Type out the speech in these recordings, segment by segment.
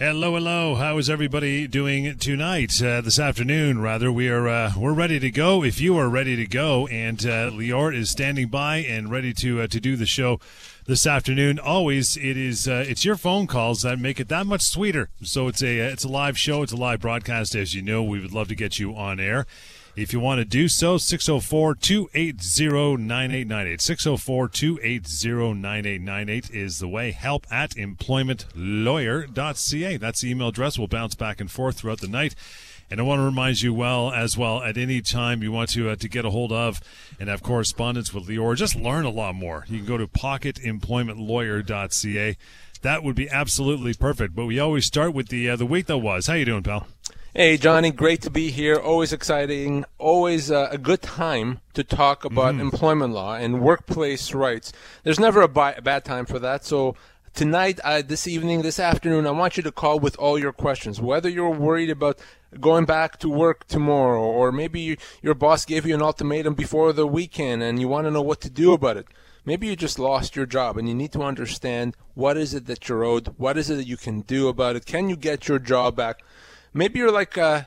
Hello, hello. How is everybody doing tonight? Uh, this afternoon, rather. We are uh, we're ready to go. If you are ready to go, and uh, Lior is standing by and ready to uh, to do the show this afternoon. Always, it is uh, it's your phone calls that make it that much sweeter. So it's a it's a live show, it's a live broadcast. As you know, we would love to get you on air. If you want to do so, 604 280 9898. 604 280 9898 is the way. Help at employmentlawyer.ca. That's the email address. We'll bounce back and forth throughout the night. And I want to remind you well as well at any time you want to uh, to get a hold of and have correspondence with Lior, just learn a lot more. You can go to pocketemploymentlawyer.ca. That would be absolutely perfect. But we always start with the uh, the week that was. How you doing, pal? Hey, Johnny, great to be here. Always exciting. Always uh, a good time to talk about mm. employment law and workplace rights. There's never a, bi- a bad time for that. So tonight, uh, this evening, this afternoon, I want you to call with all your questions. Whether you're worried about going back to work tomorrow, or maybe you, your boss gave you an ultimatum before the weekend and you want to know what to do about it. Maybe you just lost your job and you need to understand what is it that you're owed, what is it that you can do about it. Can you get your job back? Maybe you're like uh,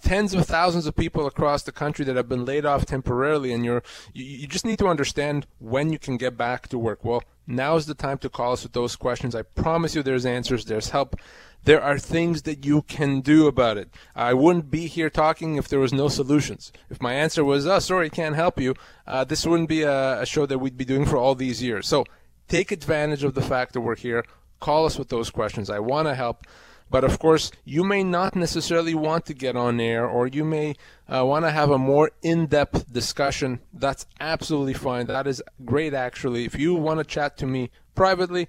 tens of thousands of people across the country that have been laid off temporarily, and you're you, you just need to understand when you can get back to work. Well, now is the time to call us with those questions. I promise you, there's answers, there's help. There are things that you can do about it. I wouldn't be here talking if there was no solutions. If my answer was, "Oh, sorry, can't help you," uh, this wouldn't be a, a show that we'd be doing for all these years. So take advantage of the fact that we're here. Call us with those questions. I want to help. But of course, you may not necessarily want to get on air, or you may uh, want to have a more in depth discussion. That's absolutely fine. That is great, actually. If you want to chat to me privately,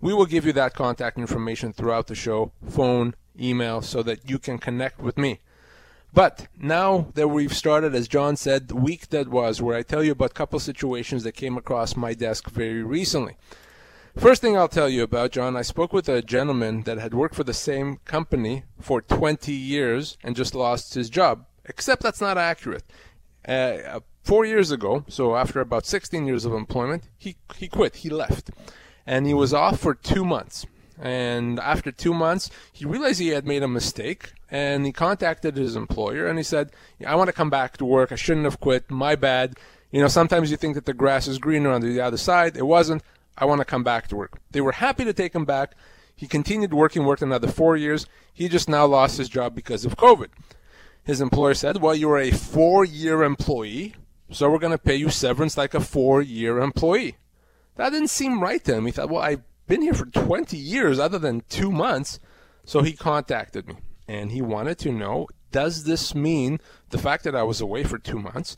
we will give you that contact information throughout the show phone, email, so that you can connect with me. But now that we've started, as John said, the week that was, where I tell you about a couple situations that came across my desk very recently. First thing I'll tell you about, John, I spoke with a gentleman that had worked for the same company for 20 years and just lost his job. Except that's not accurate. Uh, uh four years ago, so after about 16 years of employment, he, he quit. He left. And he was off for two months. And after two months, he realized he had made a mistake and he contacted his employer and he said, I want to come back to work. I shouldn't have quit. My bad. You know, sometimes you think that the grass is greener on the other side. It wasn't. I want to come back to work. They were happy to take him back. He continued working, worked another four years. He just now lost his job because of COVID. His employer said, Well, you're a four year employee, so we're going to pay you severance like a four year employee. That didn't seem right to him. He thought, Well, I've been here for 20 years other than two months. So he contacted me and he wanted to know does this mean the fact that I was away for two months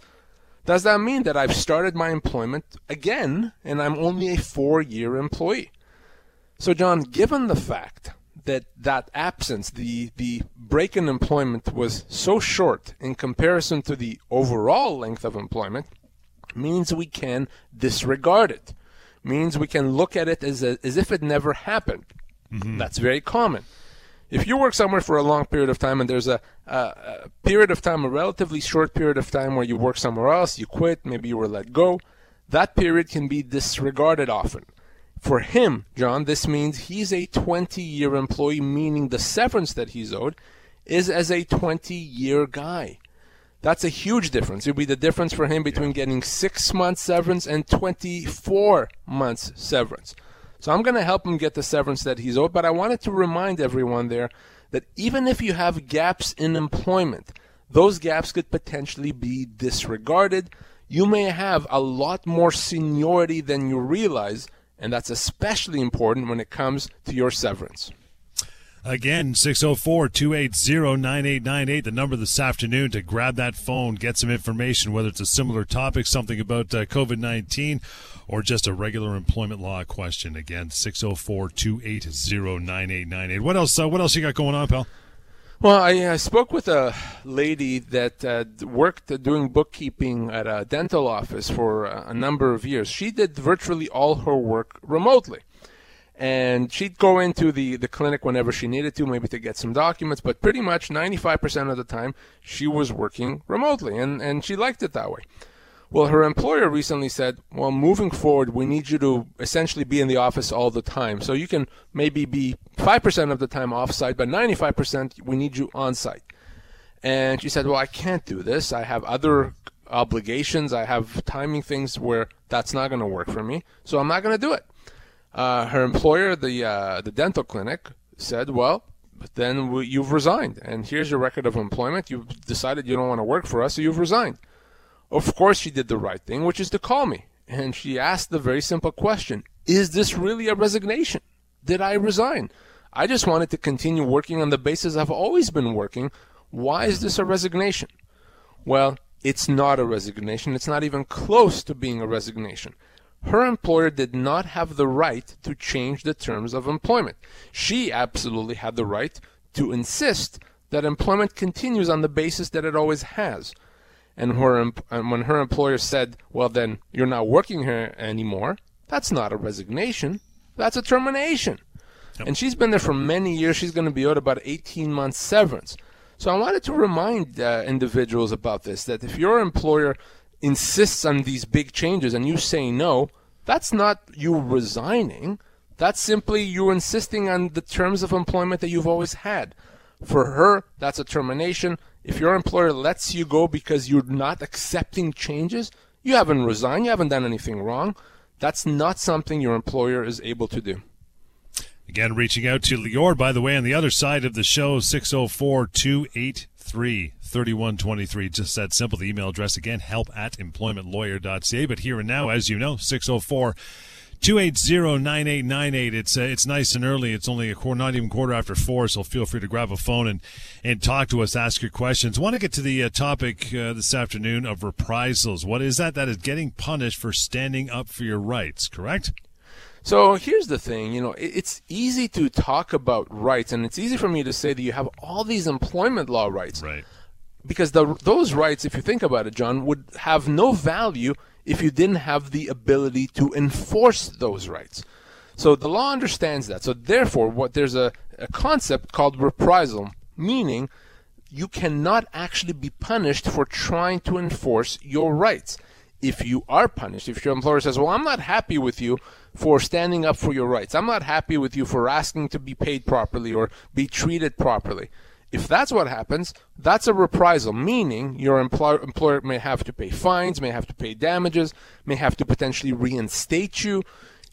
does that mean that I've started my employment again and I'm only a four year employee? So, John, given the fact that that absence, the, the break in employment was so short in comparison to the overall length of employment, means we can disregard it. Means we can look at it as, a, as if it never happened. Mm-hmm. That's very common. If you work somewhere for a long period of time and there's a, a, a, period of time, a relatively short period of time where you work somewhere else, you quit, maybe you were let go, that period can be disregarded often. For him, John, this means he's a 20 year employee, meaning the severance that he's owed is as a 20 year guy. That's a huge difference. It would be the difference for him between getting six months severance and 24 months severance. So I'm going to help him get the severance that he's owed. But I wanted to remind everyone there that even if you have gaps in employment, those gaps could potentially be disregarded. You may have a lot more seniority than you realize, and that's especially important when it comes to your severance. Again, 604 280 9898, the number this afternoon to grab that phone, get some information, whether it's a similar topic, something about uh, COVID 19, or just a regular employment law question. Again, 604 280 9898. What else, uh, what else you got going on, pal? Well, I, I spoke with a lady that uh, worked doing bookkeeping at a dental office for a number of years. She did virtually all her work remotely. And she'd go into the, the clinic whenever she needed to, maybe to get some documents, but pretty much 95% of the time she was working remotely, and, and she liked it that way. Well, her employer recently said, well, moving forward, we need you to essentially be in the office all the time. So you can maybe be 5% of the time offsite, but 95% we need you on site. And she said, well, I can't do this. I have other obligations. I have timing things where that's not going to work for me. So I'm not going to do it. Uh, her employer, the uh, the dental clinic, said, "Well, then we, you've resigned, and here's your record of employment. You've decided you don't want to work for us, so you've resigned." Of course, she did the right thing, which is to call me, and she asked the very simple question: Is this really a resignation? Did I resign? I just wanted to continue working on the basis I've always been working. Why is this a resignation? Well, it's not a resignation. It's not even close to being a resignation her employer did not have the right to change the terms of employment. She absolutely had the right to insist that employment continues on the basis that it always has. And, her, and when her employer said, well, then you're not working here anymore, that's not a resignation, that's a termination. Yep. And she's been there for many years. She's going to be owed about 18 months severance. So I wanted to remind uh, individuals about this that if your employer insists on these big changes and you say no, that's not you resigning. That's simply you insisting on the terms of employment that you've always had. For her, that's a termination. If your employer lets you go because you're not accepting changes, you haven't resigned, you haven't done anything wrong. That's not something your employer is able to do. Again, reaching out to Lior, by the way, on the other side of the show, 604 283 3123. Just that simple. The email address again, help at employmentlawyer.ca. But here and now, as you know, 604 280 9898. It's uh, it's nice and early. It's only a quarter, not even quarter after four, so feel free to grab a phone and, and talk to us, ask your questions. Want to get to the uh, topic uh, this afternoon of reprisals. What is that? That is getting punished for standing up for your rights, correct? So here's the thing, you know, it's easy to talk about rights, and it's easy for me to say that you have all these employment law rights. Right because the, those rights, if you think about it, John, would have no value if you didn't have the ability to enforce those rights. So the law understands that. So therefore, what there's a, a concept called reprisal, meaning you cannot actually be punished for trying to enforce your rights. If you are punished, if your employer says, "Well, I'm not happy with you for standing up for your rights. I'm not happy with you for asking to be paid properly or be treated properly." If that's what happens, that's a reprisal, meaning your employer, employer may have to pay fines, may have to pay damages, may have to potentially reinstate you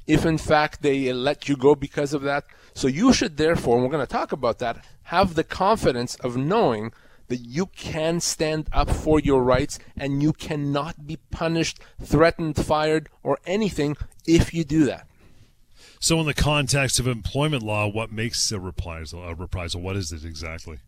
if in fact they let you go because of that. So you should therefore, and we're going to talk about that, have the confidence of knowing that you can stand up for your rights and you cannot be punished, threatened, fired, or anything if you do that. So, in the context of employment law, what makes a reprisal? A reprisal, what is it exactly?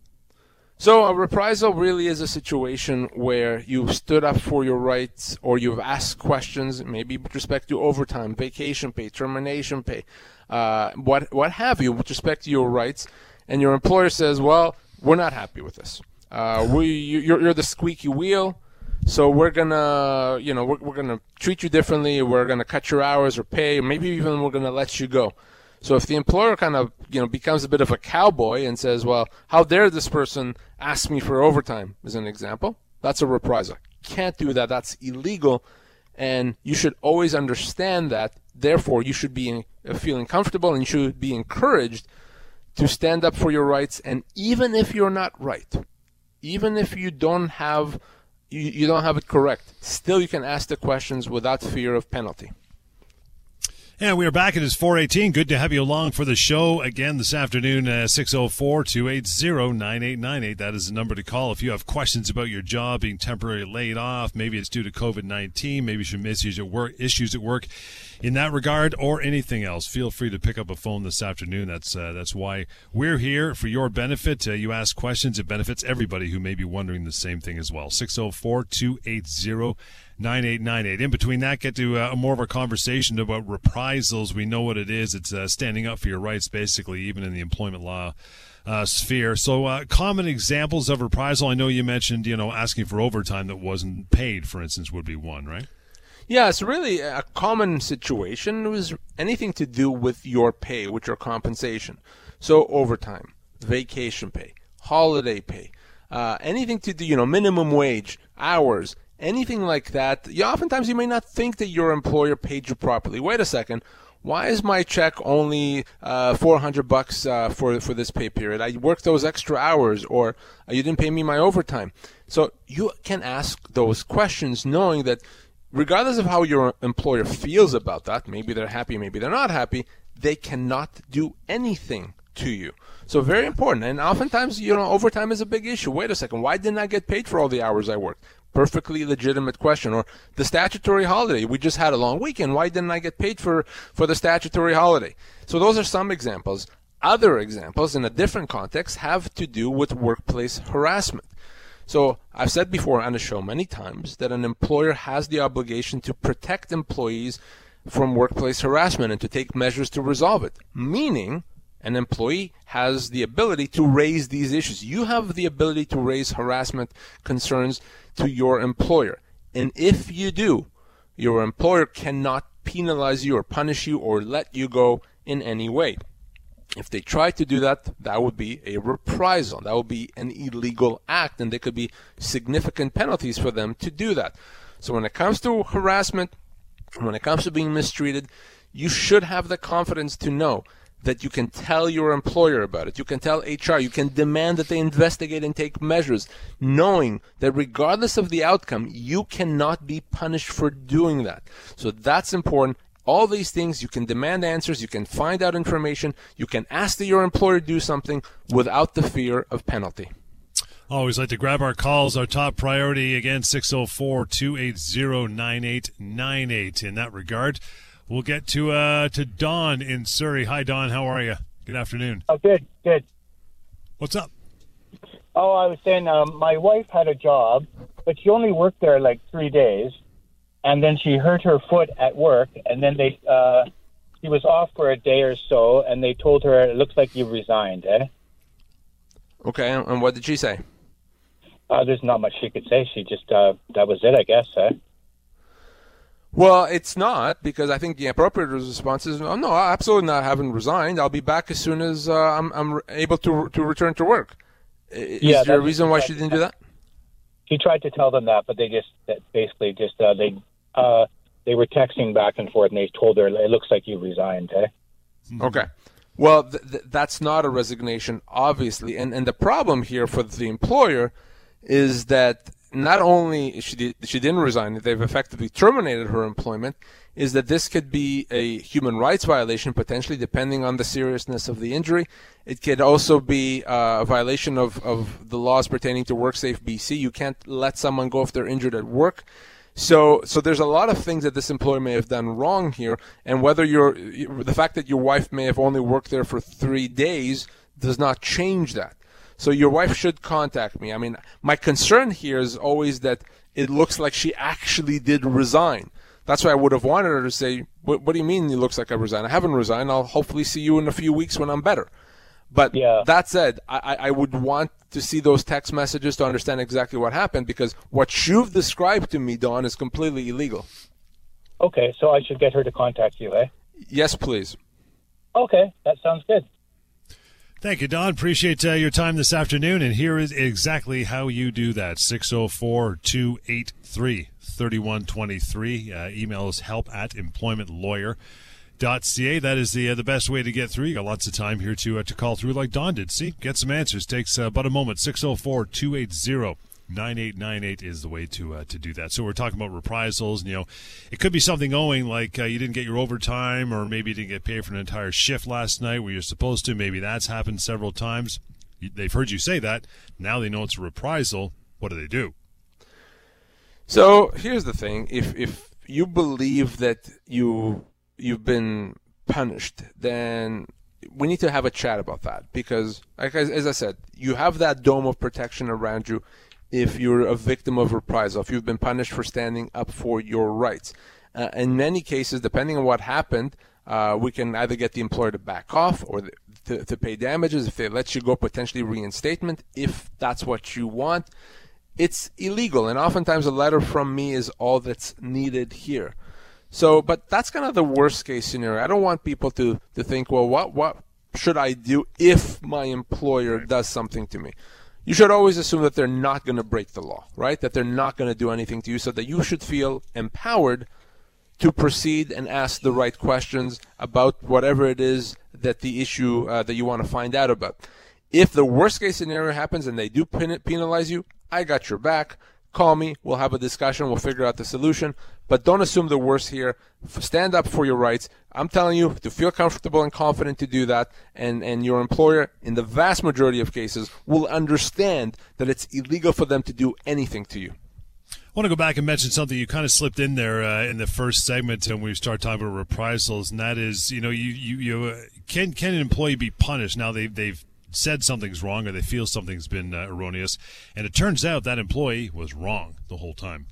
So a reprisal really is a situation where you've stood up for your rights or you've asked questions, maybe with respect to overtime, vacation pay, termination pay, uh, what what have you, with respect to your rights, and your employer says, "Well, we're not happy with this. Uh, we you're, you're the squeaky wheel." So we're gonna, you know, we're, we're gonna treat you differently. We're gonna cut your hours or pay, or maybe even we're gonna let you go. So if the employer kind of you know becomes a bit of a cowboy and says, "Well, how dare this person ask me for overtime?" as an example, that's a reprisal. Can't do that. That's illegal, and you should always understand that. Therefore, you should be uh, feeling comfortable and you should be encouraged to stand up for your rights. And even if you're not right, even if you don't have you, you don't have it correct, still you can ask the questions without fear of penalty. And we are back. It is 418. Good to have you along for the show again this afternoon, uh, 604 280 9898. That is the number to call if you have questions about your job being temporarily laid off. Maybe it's due to COVID 19. Maybe some issues at work, issues at work in that regard or anything else. Feel free to pick up a phone this afternoon. That's, uh, that's why we're here for your benefit. Uh, you ask questions, it benefits everybody who may be wondering the same thing as well. 604 280 9898. In between that, get to uh, more of a conversation about reprisals. We know what it is. It's uh, standing up for your rights, basically, even in the employment law uh, sphere. So, uh, common examples of reprisal. I know you mentioned, you know, asking for overtime that wasn't paid, for instance, would be one, right? Yeah, it's really a common situation was anything to do with your pay, with your compensation. So overtime, vacation pay, holiday pay, uh, anything to do, you know, minimum wage, hours, anything like that. You, oftentimes you may not think that your employer paid you properly. Wait a second. Why is my check only uh, 400 bucks uh, for for this pay period? I worked those extra hours, or uh, you didn't pay me my overtime. So you can ask those questions, knowing that regardless of how your employer feels about that, maybe they're happy, maybe they're not happy, they cannot do anything to you. So very important. And oftentimes, you know, overtime is a big issue. Wait a second, why didn't I get paid for all the hours I worked? Perfectly legitimate question. Or the statutory holiday. We just had a long weekend. Why didn't I get paid for, for the statutory holiday? So those are some examples. Other examples in a different context have to do with workplace harassment. So I've said before on the show many times that an employer has the obligation to protect employees from workplace harassment and to take measures to resolve it. Meaning, an employee has the ability to raise these issues. You have the ability to raise harassment concerns to your employer. And if you do, your employer cannot penalize you or punish you or let you go in any way. If they try to do that, that would be a reprisal. That would be an illegal act, and there could be significant penalties for them to do that. So when it comes to harassment, when it comes to being mistreated, you should have the confidence to know that you can tell your employer about it. You can tell HR. You can demand that they investigate and take measures, knowing that regardless of the outcome, you cannot be punished for doing that. So that's important. All these things, you can demand answers, you can find out information, you can ask that your employer do something without the fear of penalty. Always like to grab our calls. Our top priority again, 604 280 9898. In that regard, we'll get to uh, to Don in Surrey. Hi, Don. How are you? Good afternoon. Oh, good, good. What's up? Oh, I was saying um, my wife had a job, but she only worked there like three days and then she hurt her foot at work, and then they uh, she was off for a day or so, and they told her it looks like you resigned, eh? Okay, and what did she say? Uh, there's not much she could say. She just uh, that was it, I guess, eh? Well, it's not because I think the appropriate response is oh, no, absolutely not. I haven't resigned. I'll be back as soon as uh, I'm, I'm able to to return to work. Is Yeah, there a reason why she didn't do that? She tried to tell them that, but they just that basically just uh, they uh, they were texting back and forth, and they told her it looks like you resigned, eh? Okay. Well, th- th- that's not a resignation, obviously, and and the problem here for the employer is that not only she did, she didn't resign, they've effectively terminated her employment. Is that this could be a human rights violation potentially, depending on the seriousness of the injury. It could also be uh, a violation of, of the laws pertaining to WorkSafe BC. You can't let someone go if they're injured at work. So, so there's a lot of things that this employer may have done wrong here, and whether you're the fact that your wife may have only worked there for three days does not change that. So your wife should contact me. I mean, my concern here is always that it looks like she actually did resign. That's why I would have wanted her to say, "What, what do you mean? It looks like I resigned. I haven't resigned. I'll hopefully see you in a few weeks when I'm better." But Yeah. that said, I, I would want to see those text messages to understand exactly what happened because what you've described to me, Don, is completely illegal. Okay, so I should get her to contact you, eh? Yes, please. Okay, that sounds good. Thank you, Don. Appreciate uh, your time this afternoon. And here is exactly how you do that 604 283 3123. Uh, Email us help at employmentlawyer.ca. That is the uh, the best way to get through. You got lots of time here to uh, to call through like Don did. See, get some answers. Takes uh, but a moment. 604 280 9898 is the way to uh, to do that. So we're talking about reprisals. And, you know, it could be something owing like uh, you didn't get your overtime, or maybe you didn't get paid for an entire shift last night where you're supposed to. Maybe that's happened several times. They've heard you say that. Now they know it's a reprisal. What do they do? So here's the thing: if if you believe that you you've been punished, then we need to have a chat about that because, like as, as I said, you have that dome of protection around you. If you're a victim of reprisal, if you've been punished for standing up for your rights, uh, in many cases, depending on what happened, uh, we can either get the employer to back off or the, to, to pay damages if they let you go, potentially reinstatement if that's what you want it's illegal. And oftentimes a letter from me is all that's needed here. So, but that's kind of the worst case scenario. I don't want people to, to think, well, what, what should I do if my employer does something to me? You should always assume that they're not going to break the law, right? That they're not going to do anything to you so that you should feel empowered to proceed and ask the right questions about whatever it is that the issue uh, that you want to find out about. If the worst case scenario happens and they do penalize you, I got your back. Call me. We'll have a discussion. We'll figure out the solution. But don't assume the worst here. Stand up for your rights. I'm telling you to feel comfortable and confident to do that. And, and your employer, in the vast majority of cases, will understand that it's illegal for them to do anything to you. I want to go back and mention something you kind of slipped in there uh, in the first segment when we start talking about reprisals, and that is, you know, you you, you uh, can can an employee be punished? Now they they've said something's wrong or they feel something's been uh, erroneous, and it turns out that employee was wrong the whole time.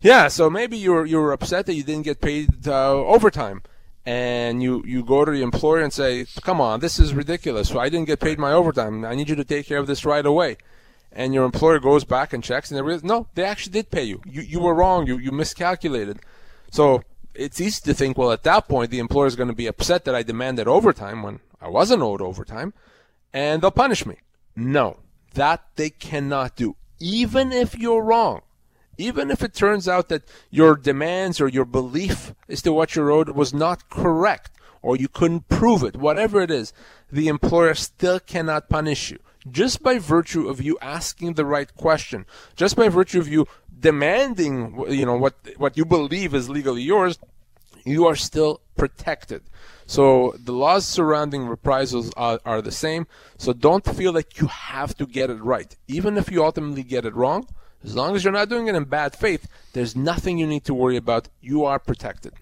Yeah, so maybe you're you're upset that you didn't get paid uh, overtime, and you you go to the employer and say, "Come on, this is ridiculous. I didn't get paid my overtime. I need you to take care of this right away." And your employer goes back and checks, and they realize, no, they actually did pay you. You you were wrong. You you miscalculated. So it's easy to think, well, at that point, the employer is going to be upset that I demanded overtime when I wasn't owed overtime and they'll punish me. No, that they cannot do. Even if you're wrong, even if it turns out that your demands or your belief as to what you're owed was not correct or you couldn't prove it, whatever it is, the employer still cannot punish you. Just by virtue of you asking the right question, just by virtue of you demanding, you know, what, what you believe is legally yours, you are still protected. So the laws surrounding reprisals are, are the same. So don't feel like you have to get it right. Even if you ultimately get it wrong, as long as you're not doing it in bad faith, there's nothing you need to worry about. You are protected.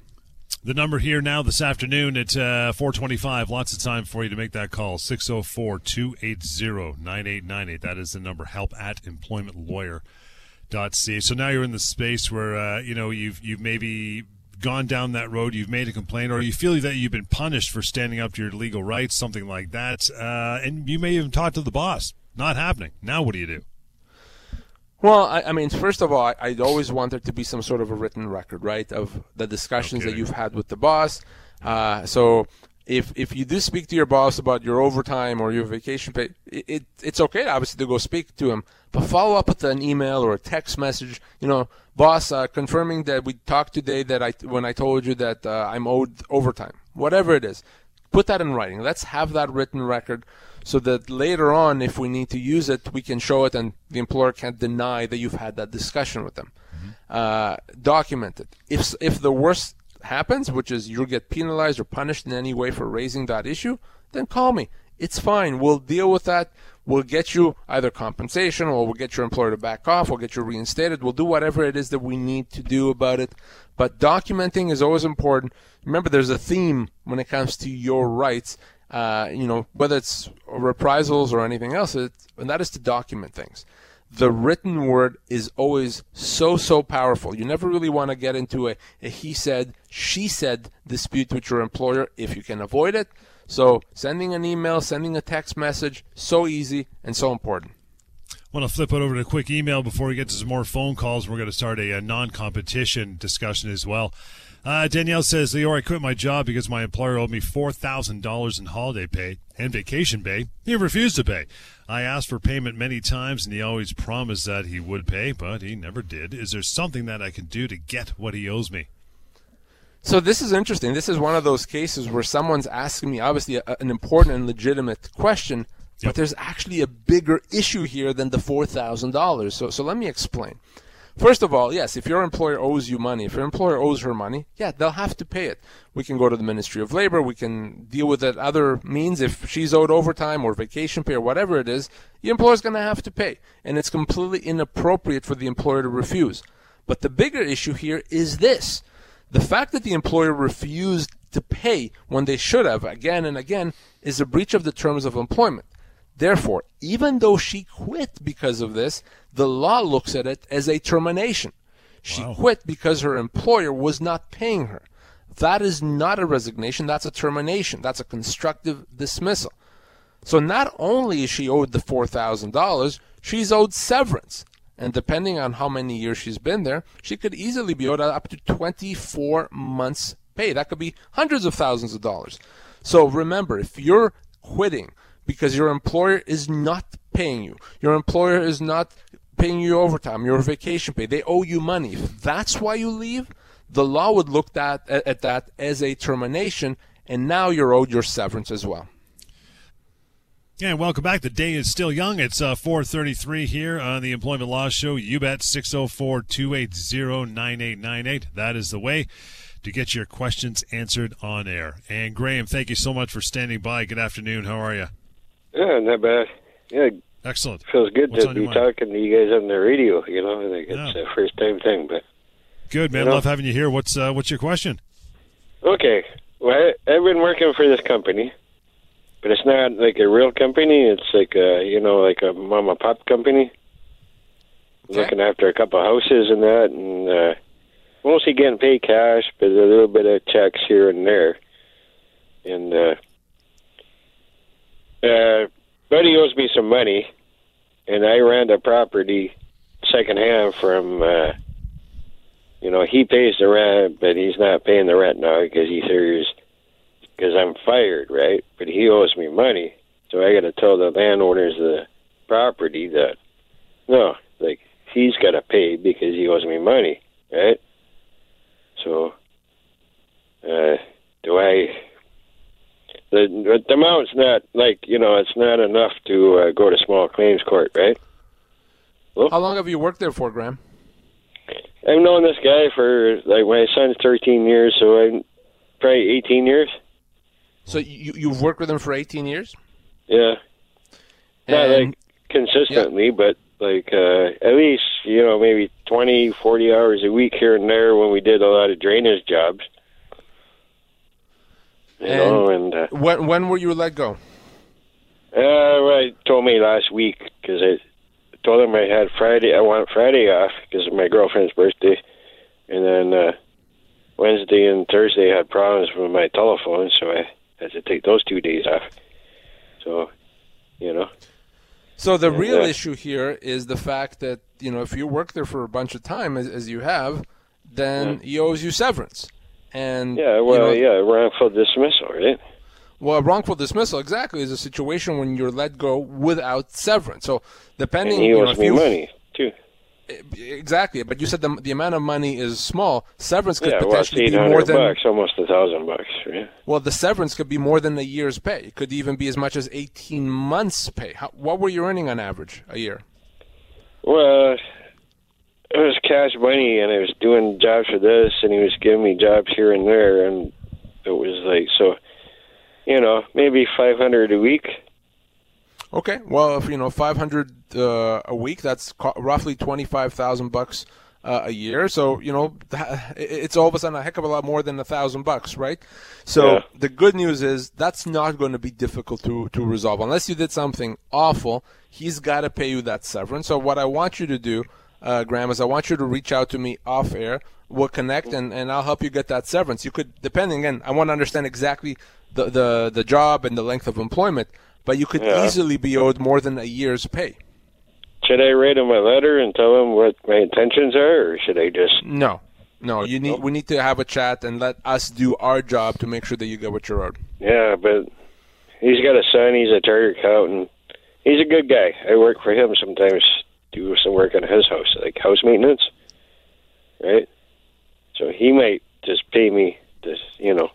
The number here now this afternoon at uh, 425. Lots of time for you to make that call. 604 280 9898. That is the number. Help at employmentlawyer.ca. So now you're in the space where, uh, you know, you've, you've maybe gone down that road, you've made a complaint, or you feel that you've been punished for standing up to your legal rights, something like that, uh, and you may even talk to the boss. Not happening. Now, what do you do? Well, I, I mean, first of all, I, would always want there to be some sort of a written record, right, of the discussions okay. that you've had with the boss. Uh, so if if you do speak to your boss about your overtime or your vacation pay, it, it, it's okay obviously to go speak to him, but follow up with an email or a text message. You know, boss, uh, confirming that we talked today that I when I told you that uh, I'm owed overtime, whatever it is, put that in writing. Let's have that written record so that later on, if we need to use it, we can show it, and the employer can't deny that you've had that discussion with them. Mm-hmm. Uh, document it. If if the worst happens, which is you get penalized or punished in any way for raising that issue, then call me. It's fine. We'll deal with that. We'll get you either compensation or we'll get your employer to back off. We'll get you reinstated. We'll do whatever it is that we need to do about it. But documenting is always important. Remember, there's a theme when it comes to your rights. Uh, you know, whether it's reprisals or anything else, and that is to document things the written word is always so so powerful. You never really want to get into a, a, he said, she said dispute with your employer if you can avoid it. So sending an email, sending a text message, so easy and so important. I want to flip it over to a quick email before we get to some more phone calls. We're going to start a, a non-competition discussion as well. Uh, Danielle says, Lior, I quit my job because my employer owed me $4,000 in holiday pay and vacation pay. He refused to pay. I asked for payment many times and he always promised that he would pay, but he never did. Is there something that I can do to get what he owes me? So this is interesting. This is one of those cases where someone's asking me obviously a, an important and legitimate question, yep. but there's actually a bigger issue here than the $4,000. So so let me explain. First of all, yes, if your employer owes you money, if your employer owes her money, yeah, they'll have to pay it. We can go to the Ministry of Labor, we can deal with it other means. If she's owed overtime or vacation pay or whatever it is, the employer's going to have to pay. And it's completely inappropriate for the employer to refuse. But the bigger issue here is this. The fact that the employer refused to pay when they should have again and again is a breach of the terms of employment. Therefore, even though she quit because of this, the law looks at it as a termination. She wow. quit because her employer was not paying her. That is not a resignation, that's a termination. That's a constructive dismissal. So not only is she owed the $4,000, she's owed severance. And depending on how many years she's been there, she could easily be owed up to 24 months pay. That could be hundreds of thousands of dollars. So remember, if you're quitting because your employer is not paying you, your employer is not paying you overtime, your vacation pay, they owe you money. If that's why you leave, the law would look at, at that as a termination, and now you're owed your severance as well. Yeah, welcome back. The day is still young. It's uh, 4:33 here on the Employment Law Show. You bet 604-280-9898. That is the way to get your questions answered on air. And Graham, thank you so much for standing by. Good afternoon. How are you? Yeah, not bad. Yeah, excellent. Feels good What's to be talking to you guys on the radio. You know, I think it's yeah. a first time thing, but good man. You know? Love having you here. What's uh, what's your question? Okay, well, I, I've been working for this company but it's not like a real company. It's like a you know like a mom and pop company, okay. looking after a couple of houses and that, and uh, mostly getting paid cash, but a little bit of checks here and there. And uh, uh, Buddy owes me some money, and I ran the property secondhand from. Uh, you know, he pays the rent, but he's not paying the rent now because he figures because I'm fired, right? But he owes me money, so I got to tell the landowners of the property that no, like he's got to pay because he owes me money, right? So, uh, do I? The the amount's not like you know it's not enough to uh, go to small claims court, right? Well, How long have you worked there for, Graham? I've known this guy for like my son's 13 years, so I'm probably 18 years. So you you've worked with him for 18 years? Yeah. Not like consistently, yeah. but like uh, at least you know maybe 20, 40 hours a week here and there when we did a lot of drainage jobs. You and know, and uh, when when were you let go? Uh, well, he told me last week because I told him I had Friday. I want Friday off because of my girlfriend's birthday, and then uh, Wednesday and Thursday I had problems with my telephone, so I had to take those two days off. So, you know. So the and, real uh, issue here is the fact that you know if you work there for a bunch of time as, as you have, then yeah. he owes you severance. And yeah, well, you know, yeah, wrongful dismissal, right? Well, wrongful dismissal exactly is a situation when you're let go without severance. So depending, and he owes you know, me money. Exactly, but you said the the amount of money is small. Severance could yeah, potentially well, be more than bucks, almost a thousand bucks. Right? Well, the severance could be more than a year's pay. It could even be as much as eighteen months' pay. How, what were you earning on average a year? Well, it was cash money, and I was doing jobs for this, and he was giving me jobs here and there, and it was like so, you know, maybe five hundred a week. Okay, well, if you know five hundred uh, a week, that's co- roughly twenty five thousand bucks uh, a year. So you know, it's all of a sudden a heck of a lot more than a thousand bucks, right? So yeah. the good news is that's not going to be difficult to to resolve unless you did something awful. He's got to pay you that severance. So what I want you to do, uh, Graham, is I want you to reach out to me off air. We'll connect and, and I'll help you get that severance. You could, depending again, I want to understand exactly the, the, the job and the length of employment but you could yeah. easily be owed more than a year's pay. Should I write him a letter and tell him what my intentions are, or should I just? No, no. You need. We need to have a chat and let us do our job to make sure that you get what you're owed. Yeah, but he's got a son. He's a chartered accountant. He's a good guy. I work for him sometimes. Do some work on his house, like house maintenance, right? So he might just pay me this, you know,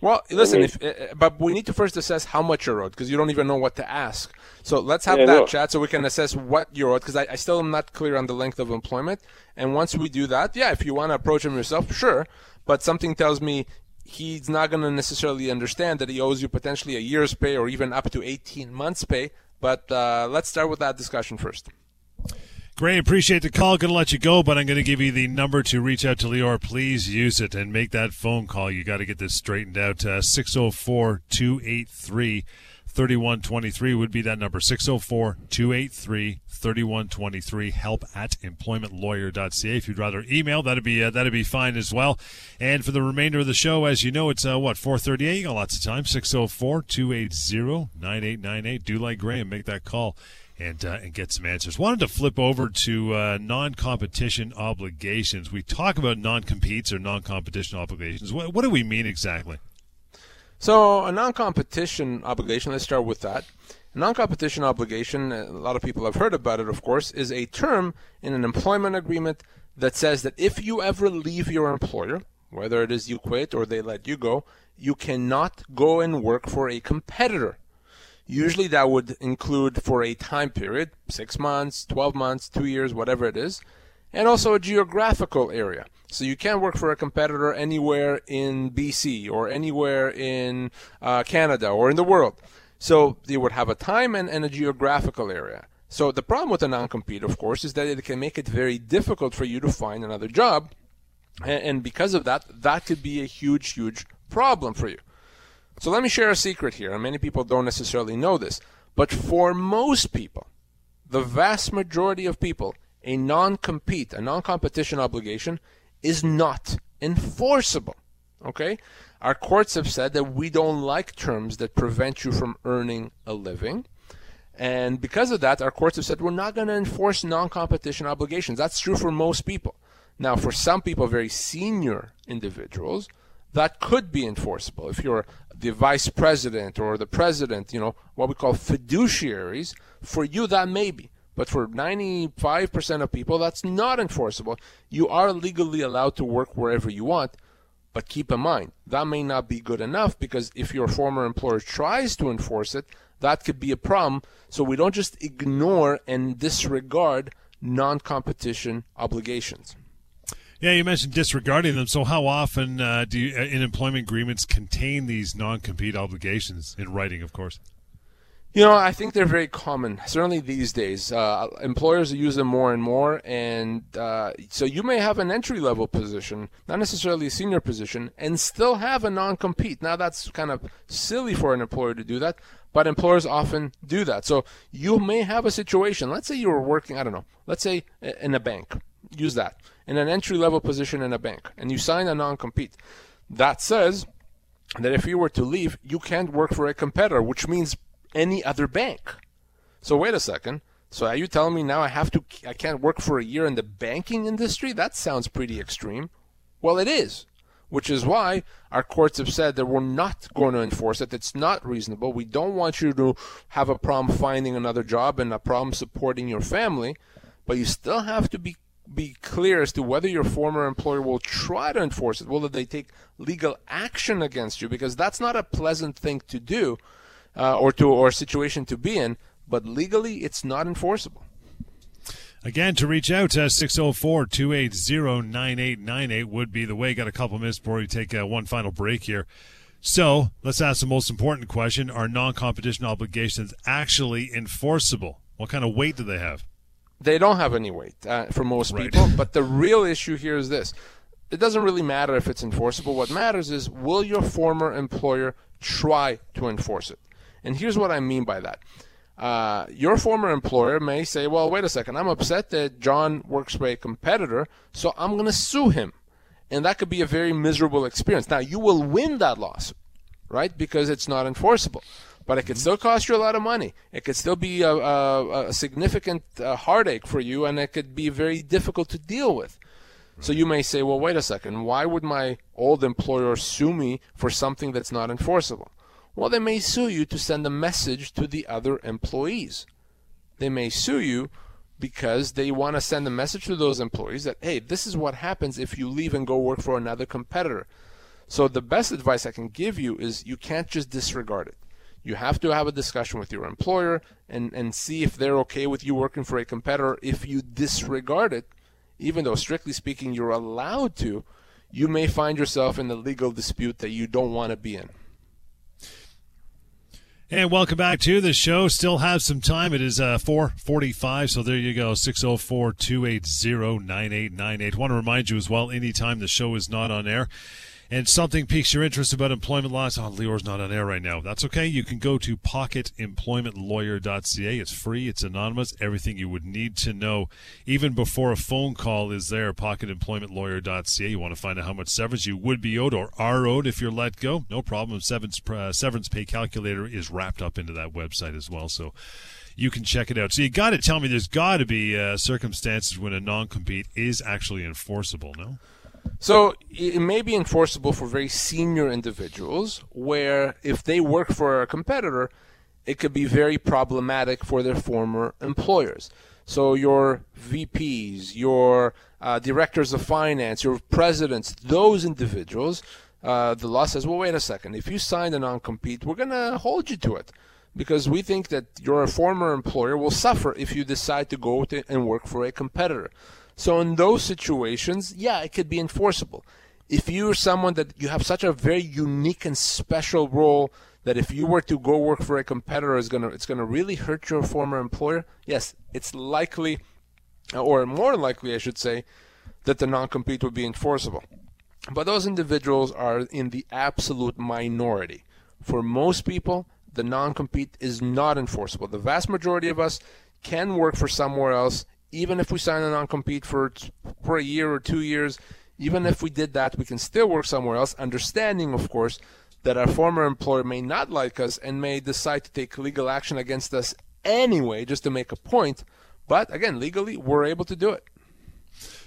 well, listen, if, uh, but we need to first assess how much you're owed because you don't even know what to ask. So let's have yeah, that no. chat so we can assess what you're owed because I, I, still am not clear on the length of employment. And once we do that, yeah, if you want to approach him yourself, sure. But something tells me he's not going to necessarily understand that he owes you potentially a year's pay or even up to 18 months' pay. But uh, let's start with that discussion first. Great. Appreciate the call. Going to let you go, but I'm going to give you the number to reach out to Lior. Please use it and make that phone call. You got to get this straightened out. Uh, 604 283 3123 would be that number 604 283 3123 help at employmentlawyer.ca if you'd rather email that'd be uh, that'd be fine as well and for the remainder of the show as you know it's uh, what 438 you got lots of time 604 280 9898 do like graham make that call and uh, and get some answers. Wanted to flip over to uh, non-competition obligations. We talk about non-competes or non-competition obligations. What, what do we mean exactly? So a non-competition obligation. Let's start with that. Non-competition obligation. A lot of people have heard about it, of course, is a term in an employment agreement that says that if you ever leave your employer, whether it is you quit or they let you go, you cannot go and work for a competitor. Usually that would include for a time period, six months, 12 months, two years, whatever it is, and also a geographical area. So you can't work for a competitor anywhere in BC or anywhere in uh, Canada or in the world. So you would have a time and, and a geographical area. So the problem with a non-compete, of course, is that it can make it very difficult for you to find another job. And, and because of that, that could be a huge, huge problem for you. So let me share a secret here, and many people don't necessarily know this, but for most people, the vast majority of people, a non-compete, a non-competition obligation is not enforceable. Okay? Our courts have said that we don't like terms that prevent you from earning a living. And because of that, our courts have said we're not going to enforce non competition obligations. That's true for most people. Now, for some people, very senior individuals, that could be enforceable. If you're the vice president or the president, you know, what we call fiduciaries, for you that may be. But for 95% of people, that's not enforceable. You are legally allowed to work wherever you want, but keep in mind, that may not be good enough because if your former employer tries to enforce it, that could be a problem. So we don't just ignore and disregard non competition obligations. Yeah, you mentioned disregarding them. So, how often uh, do you, uh, in employment agreements contain these non-compete obligations in writing? Of course. You know, I think they're very common. Certainly these days, uh, employers use them more and more, and uh, so you may have an entry-level position, not necessarily a senior position, and still have a non-compete. Now, that's kind of silly for an employer to do that, but employers often do that. So you may have a situation. Let's say you were working, I don't know, let's say in a bank. Use that in an entry level position in a bank and you sign a non compete, that says that if you were to leave, you can't work for a competitor, which means any other bank. So wait a second. So are you telling me now I have to I can't work for a year in the banking industry? That sounds pretty extreme. Well, it is, which is why our courts have said that we're not going to enforce it. It's not reasonable. We don't want you to have a problem finding another job and a problem supporting your family, but you still have to be be clear as to whether your former employer will try to enforce it, whether they take legal action against you, because that's not a pleasant thing to do, uh, or to or situation to be in. But legally, it's not enforceable. Again, to reach out to 604 280 9898 would be the way. Got a couple minutes before we take uh, one final break here. So let's ask the most important question Are non competition obligations actually enforceable? What kind of weight do they have? They don't have any weight uh, for most right. people. But the real issue here is this: it doesn't really matter if it's enforceable. What matters is will your former employer try to enforce it? And here's what I mean by that. Uh, your former employer may say, well, wait a second, I'm upset that John works for a competitor, so I'm going to sue him. And that could be a very miserable experience. Now, you will win that lawsuit, right? Because it's not enforceable but it could still cost you a lot of money. It could still be a, a, a significant uh, heartache for you, and it could be very difficult to deal with. So you may say, well, wait a second, why would my old employer sue me for something that's not enforceable? Well, they may sue you to send a message to the other employees. They may sue you because they want to send a message to those employees that, hey, this is what happens if you leave and go work for another competitor. So the best advice I can give you is you can't just disregard it. You have to have a discussion with your employer and, and see if they're okay with you working for a competitor. If you disregard it, even though strictly speaking you're allowed to, you may find yourself in a legal dispute that you don't want to be in. And welcome back to the show. Still have some time. It is uh, 445, so there you go, 604-280-9898. want to remind you as well, anytime the show is not on air, and something piques your interest about employment laws, oh, Lior's not on air right now. That's okay. You can go to pocketemploymentlawyer.ca. It's free, it's anonymous, everything you would need to know, even before a phone call is there. Pocketemploymentlawyer.ca. You want to find out how much severance you would be owed or are owed if you're let go? No problem. Severance, uh, severance pay calculator is wrapped up into that website as well. So you can check it out. So you got to tell me there's got to be uh, circumstances when a non compete is actually enforceable, no? So it may be enforceable for very senior individuals where if they work for a competitor, it could be very problematic for their former employers. So your VPs, your uh, directors of finance, your presidents, those individuals, uh, the law says, well, wait a second. If you signed a non-compete, we're going to hold you to it because we think that your former employer will suffer if you decide to go to and work for a competitor. So in those situations, yeah, it could be enforceable. If you're someone that you have such a very unique and special role that if you were to go work for a competitor, it's gonna it's gonna really hurt your former employer. Yes, it's likely, or more likely, I should say, that the non-compete would be enforceable. But those individuals are in the absolute minority. For most people, the non-compete is not enforceable. The vast majority of us can work for somewhere else even if we sign a non-compete for for a year or two years, even if we did that, we can still work somewhere else, understanding, of course, that our former employer may not like us and may decide to take legal action against us anyway, just to make a point. But again, legally, we're able to do it.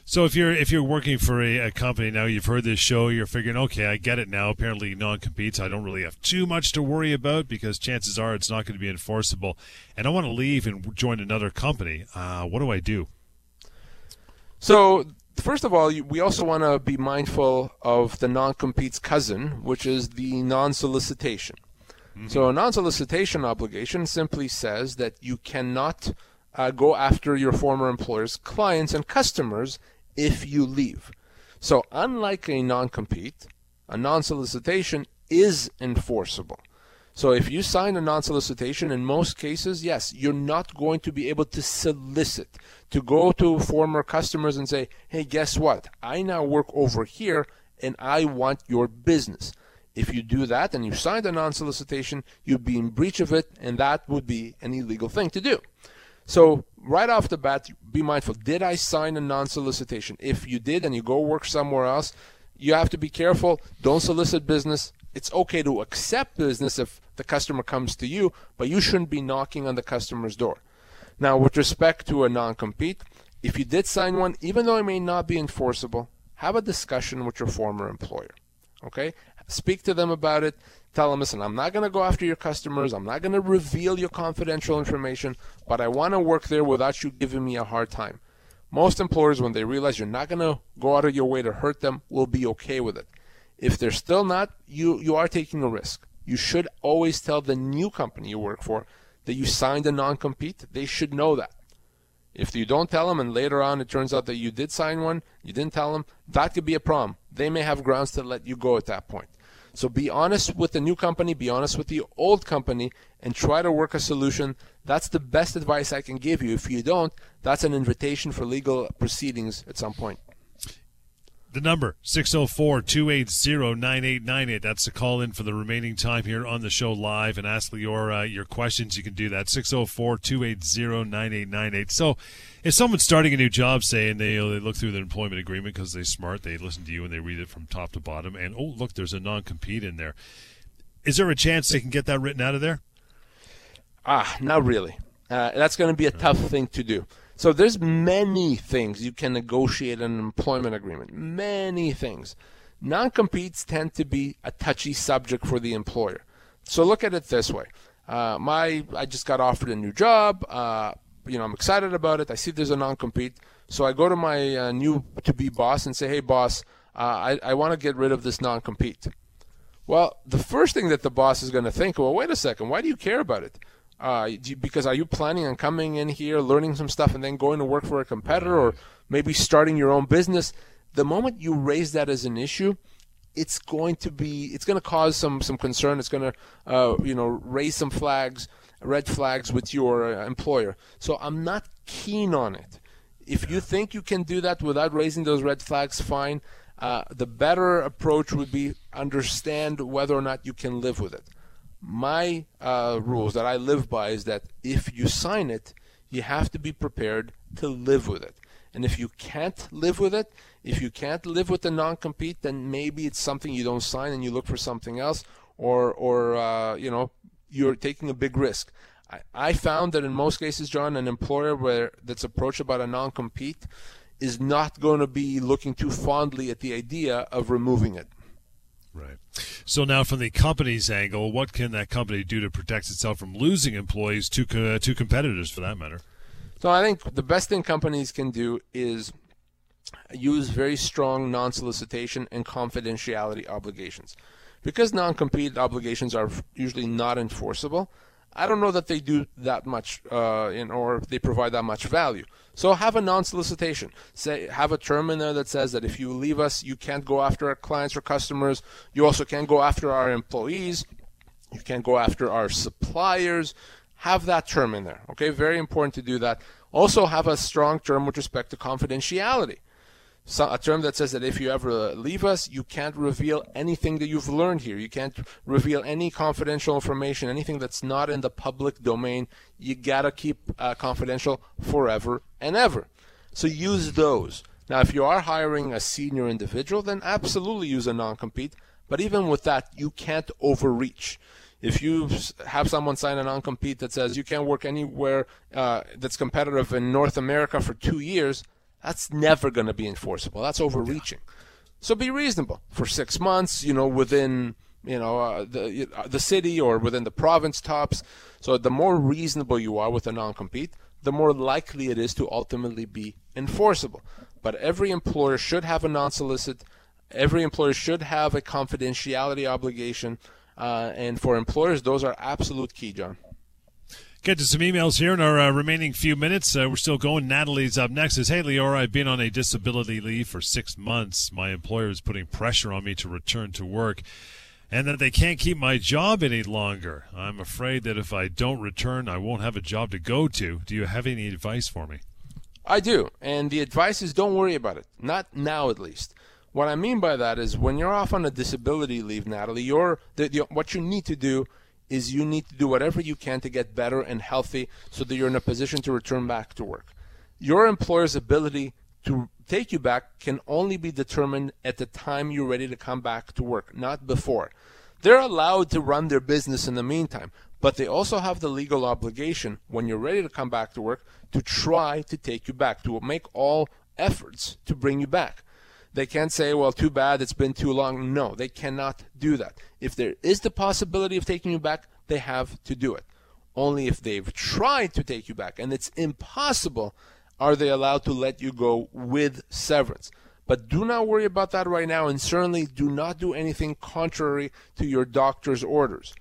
So if you're if you're working for a, a, company now, you've heard this show, you're figuring, okay, I get it now. Apparently, non-competes, I don't really have too much to worry about because chances are it's not going to be enforceable, and I want to leave and join another company. Uh, what do I do? So first of all, we also want to be mindful of the non-compete's cousin, which is the non-solicitation. Mm-hmm. So a non-solicitation obligation simply says that you cannot uh, go after your former employer's clients and customers if you leave. So, unlike a non compete, a non solicitation is enforceable. So, if you sign a non solicitation, in most cases, yes, you're not going to be able to solicit, to go to former customers and say, hey, guess what? I now work over here and I want your business. If you do that and you signed a non solicitation, you'd be in breach of it, and that would be an illegal thing to do. So right off the bat, be mindful. Did I sign a non-solicitation? If you did and you go work somewhere else, you have to be careful. Don't solicit business. It's okay to accept business if the customer comes to you, but you shouldn't be knocking on the customer's door. Now, with respect to a non-compete, if you did sign one, even though it may not be enforceable, have a discussion with your former employer. Okay? Speak to them about it. Tell them, listen, I'm not going to go after your customers. I'm not going to reveal your confidential information, but I want to work there without you giving me a hard time. Most employers, when they realize you're not going to go out of your way to hurt them, will be okay with it. If they're still not, you, you are taking a risk. You should always tell the new company you work for that you signed a non compete. They should know that. If you don't tell them and later on it turns out that you did sign one, you didn't tell them, that could be a problem. They may have grounds to let you go at that point. So be honest with the new company, be honest with the old company, and try to work a solution. That's the best advice I can give you. If you don't, that's an invitation for legal proceedings at some point. The number 604-280-9898. That's the call in for the remaining time here on the show live and ask your uh, your questions. You can do that 604-280-9898. So, if someone's starting a new job, saying they they look through the employment agreement because they're smart, they listen to you and they read it from top to bottom, and oh look, there's a non compete in there. Is there a chance they can get that written out of there? Ah, not really. Uh, that's going to be a tough thing to do. So there's many things you can negotiate in an employment agreement. Many things. Non-competes tend to be a touchy subject for the employer. So look at it this way. Uh, my I just got offered a new job. Uh, you know, I'm excited about it. I see there's a non-compete. So I go to my uh, new to-be boss and say, "Hey, boss, uh, I, I want to get rid of this non-compete." Well, the first thing that the boss is going to think, well, wait a second, why do you care about it? Uh, because are you planning on coming in here, learning some stuff, and then going to work for a competitor, or maybe starting your own business? The moment you raise that as an issue, it's going to be it's going to cause some some concern. It's going to uh, you know raise some flags, red flags with your uh, employer. So I'm not keen on it. If you think you can do that without raising those red flags, fine. uh, the better approach would be understand whether or not you can live with it. My uh, rules that I live by is that if you sign it, you have to be prepared to live with it. And if you can't live with it, if you can't live with the non-compete, then maybe it's something you don't sign and you look for something else, or or uh, you know you're taking a big risk. I, I found that in most cases, John, an employer where that's approached about a non-compete is not going to be looking too fondly at the idea of removing it. Right. So now, from the company's angle, what can that company do to protect itself from losing employees to co- uh, to competitors, for that matter? So I think the best thing companies can do is use very strong non-solicitation and confidentiality obligations. Because non-compete obligations are usually not enforceable, I don't know that they do that much, uh, in, or they provide that much value. So have a non-solicitation. Say have a term in there that says that if you leave us, you can't go after our clients or customers. You also can't go after our employees. You can't go after our suppliers. Have that term in there. Okay, very important to do that. Also have a strong term with respect to confidentiality a term that says that if you ever leave us, you can't reveal anything that you've learned here. You can't reveal any confidential information, anything that's not in the public domain. You gotta keep uh, confidential forever and ever. So use those. Now, if you are hiring a senior individual, then absolutely use a non-compete. But even with that, you can't overreach. If you have someone sign a non-compete that says you can't work anywhere uh, that's competitive in North America for two years, that's never going to be enforceable. That's overreaching. So be reasonable for six months. You know, within you know uh, the uh, the city or within the province tops. So the more reasonable you are with a non-compete, the more likely it is to ultimately be enforceable. But every employer should have a non-solicit. Every employer should have a confidentiality obligation. Uh, and for employers, those are absolute key, John. Get to some emails here in our uh, remaining few minutes. Uh, we're still going. Natalie's up next. Says, "Hey, Lior, I've been on a disability leave for six months. My employer is putting pressure on me to return to work, and that they can't keep my job any longer. I'm afraid that if I don't return, I won't have a job to go to. Do you have any advice for me?" I do, and the advice is don't worry about it. Not now, at least. What I mean by that is when you're off on a disability leave, Natalie, you're the, the, what you need to do is you need to do whatever you can to get better and healthy so that you're in a position to return back to work. Your employer's ability to take you back can only be determined at the time you're ready to come back to work, not before. They're allowed to run their business in the meantime, but they also have the legal obligation when you're ready to come back to work to try to take you back, to make all efforts to bring you back. They can't say, well, too bad, it's been too long. No, they cannot do that. If there is the possibility of taking you back, they have to do it. Only if they've tried to take you back and it's impossible are they allowed to let you go with severance. But do not worry about that right now, and certainly do not do anything contrary to your doctor's orders.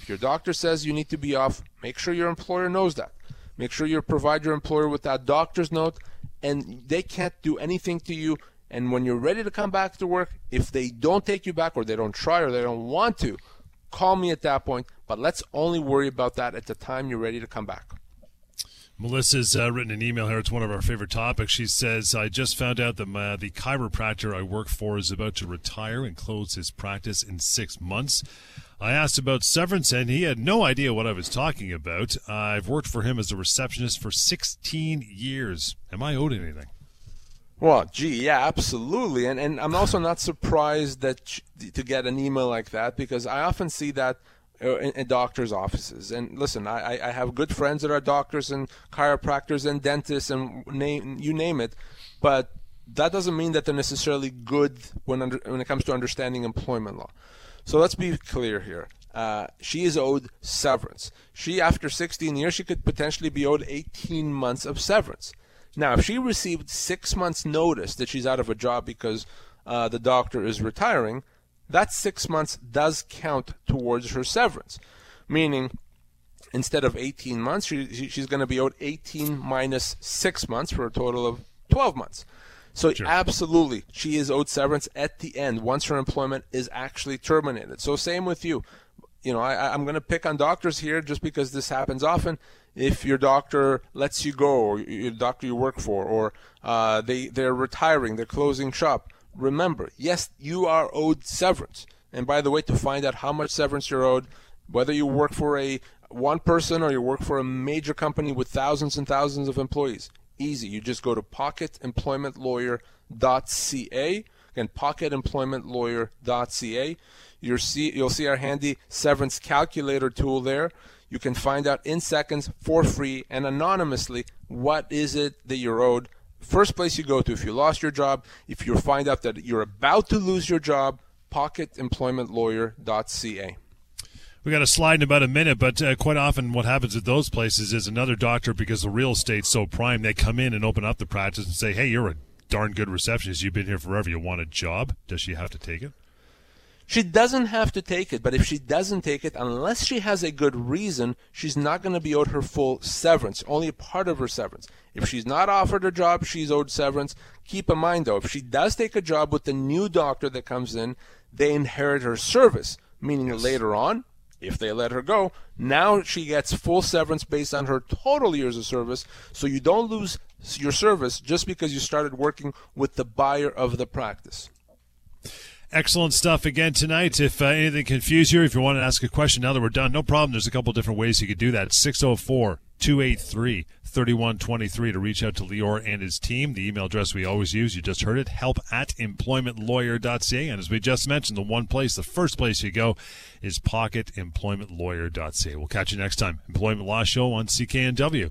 If your doctor says you need to be off, make sure your employer knows that. Make sure you provide your employer with that doctor's note, and they can't do anything to you and when you're ready to come back to work, if they don't take you back or they don't try or they don't want to, call me at that point. But let's only worry about that at the time you're ready to come back. Melissa's uh, written an email here. It's one of our favorite topics. She says, I just found out that my, the chiropractor I work for is about to retire and close his practice in six months. I asked about severance, and he had no idea what I was talking about. I've worked for him as a receptionist for 16 years. Am I owed anything? Well, gee, yeah, absolutely, and and I'm also not surprised that to get an email like that because I often see that uh, in, in doctors' offices. And listen, I, I have good friends that are doctors and chiropractors and dentists and name you name it, but that doesn't mean that they're necessarily good when under, when it comes to understanding employment law. So let's be clear here. Uh, she is owed severance. She, after 16 years, she could potentially be owed 18 months of severance. Now, if she received six months' notice that she's out of a job because uh, the doctor is retiring, that six months does count towards her severance. Meaning, instead of 18 months, she, she's going to be owed 18 minus six months for a total of 12 months. So sure. absolutely, she is owed severance at the end once her employment is actually terminated. So same with you. You know, I, I'm going to pick on doctors here just because this happens often if your doctor lets you go, or your doctor you work for, or uh, they they're retiring, they're closing shop. remember, yes, you are owed severance. And by the way, to find out how much severance you're owed, whether you work for a one person or you work for a major company with thousands and thousands of employees, easy. You just go to pocketemploymentlawyer.ca. Again, pocketemploymentlawyer.ca. You'll see, you'll see our handy severance calculator tool there. You can find out in seconds for free and anonymously what is it that you're owed. First place you go to if you lost your job, if you find out that you're about to lose your job, pocketemploymentlawyer.ca. We got a slide in about a minute, but uh, quite often what happens at those places is another doctor, because the real estate's so prime, they come in and open up the practice and say, "Hey, you're a darn good receptionist. You've been here forever. You want a job?" Does she have to take it? She doesn't have to take it, but if she doesn't take it, unless she has a good reason, she's not going to be owed her full severance, only part of her severance. If she's not offered a job, she's owed severance. Keep in mind, though, if she does take a job with the new doctor that comes in, they inherit her service, meaning later on, if they let her go, now she gets full severance based on her total years of service. So you don't lose your service just because you started working with the buyer of the practice. Excellent stuff again tonight. If uh, anything confused you, if you want to ask a question now that we're done, no problem. There's a couple different ways you could do that. 604 283 3123 to reach out to Lior and his team. The email address we always use, you just heard it, help at employmentlawyer.ca. And as we just mentioned, the one place, the first place you go is pocketemploymentlawyer.ca. We'll catch you next time. Employment Law Show on CKNW.